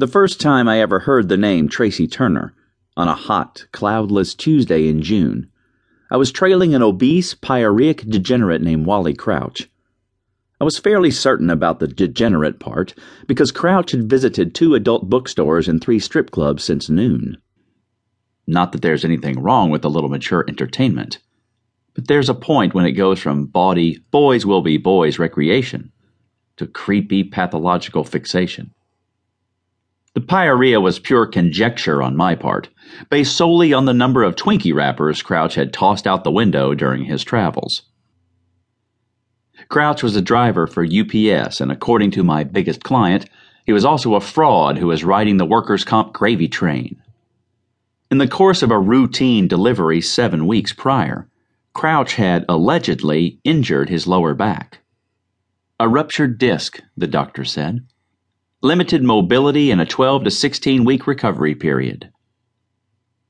The first time I ever heard the name Tracy Turner, on a hot, cloudless Tuesday in June, I was trailing an obese, pyorrheic degenerate named Wally Crouch. I was fairly certain about the degenerate part because Crouch had visited two adult bookstores and three strip clubs since noon. Not that there's anything wrong with a little mature entertainment, but there's a point when it goes from bawdy, boys will be boys recreation to creepy, pathological fixation. The pyorrhea was pure conjecture on my part, based solely on the number of Twinkie wrappers Crouch had tossed out the window during his travels. Crouch was a driver for UPS, and according to my biggest client, he was also a fraud who was riding the workers' comp gravy train. In the course of a routine delivery seven weeks prior, Crouch had allegedly injured his lower back. A ruptured disc, the doctor said limited mobility, and a 12 to 16 week recovery period.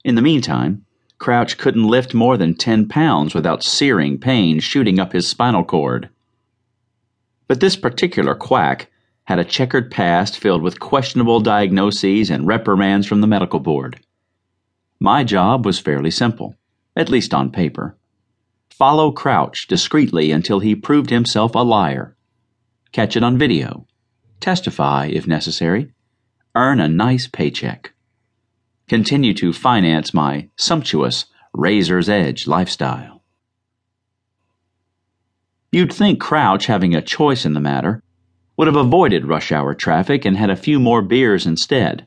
In the meantime, Crouch couldn't lift more than 10 pounds without searing pain shooting up his spinal cord. But this particular quack had a checkered past filled with questionable diagnoses and reprimands from the medical board. My job was fairly simple, at least on paper. Follow Crouch discreetly until he proved himself a liar. Catch it on video testify if necessary, earn a nice paycheck, continue to finance my sumptuous razor's edge lifestyle. You'd think Crouch, having a choice in the matter, would have avoided rush hour traffic and had a few more beers instead.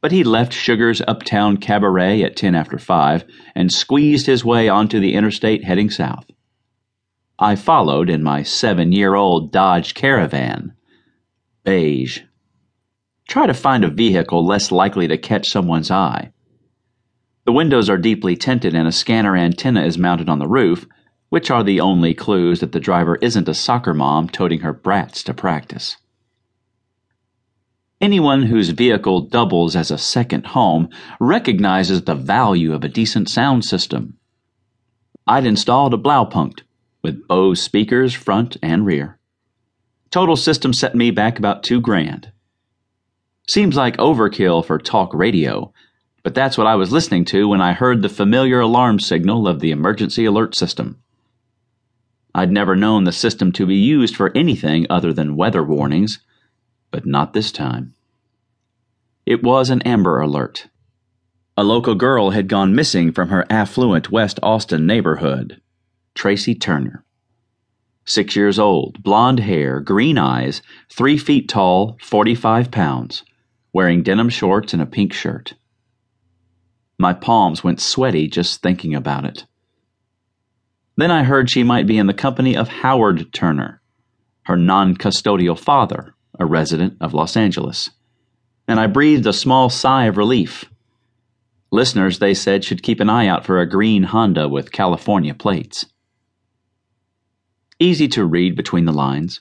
But he left Sugar's Uptown Cabaret at 10 after 5 and squeezed his way onto the interstate heading south. I followed in my seven year old Dodge Caravan beige. Try to find a vehicle less likely to catch someone's eye. The windows are deeply tinted and a scanner antenna is mounted on the roof, which are the only clues that the driver isn't a soccer mom toting her brats to practice. Anyone whose vehicle doubles as a second home recognizes the value of a decent sound system. I'd installed a Blaupunkt with Bose speakers front and rear. Total system set me back about two grand. Seems like overkill for talk radio, but that's what I was listening to when I heard the familiar alarm signal of the emergency alert system. I'd never known the system to be used for anything other than weather warnings, but not this time. It was an Amber Alert. A local girl had gone missing from her affluent West Austin neighborhood. Tracy Turner. Six years old, blonde hair, green eyes, three feet tall, 45 pounds, wearing denim shorts and a pink shirt. My palms went sweaty just thinking about it. Then I heard she might be in the company of Howard Turner, her non custodial father, a resident of Los Angeles. And I breathed a small sigh of relief. Listeners, they said, should keep an eye out for a green Honda with California plates. Easy to read between the lines.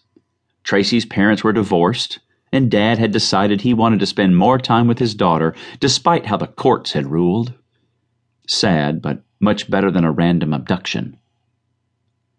Tracy's parents were divorced, and Dad had decided he wanted to spend more time with his daughter, despite how the courts had ruled. Sad, but much better than a random abduction.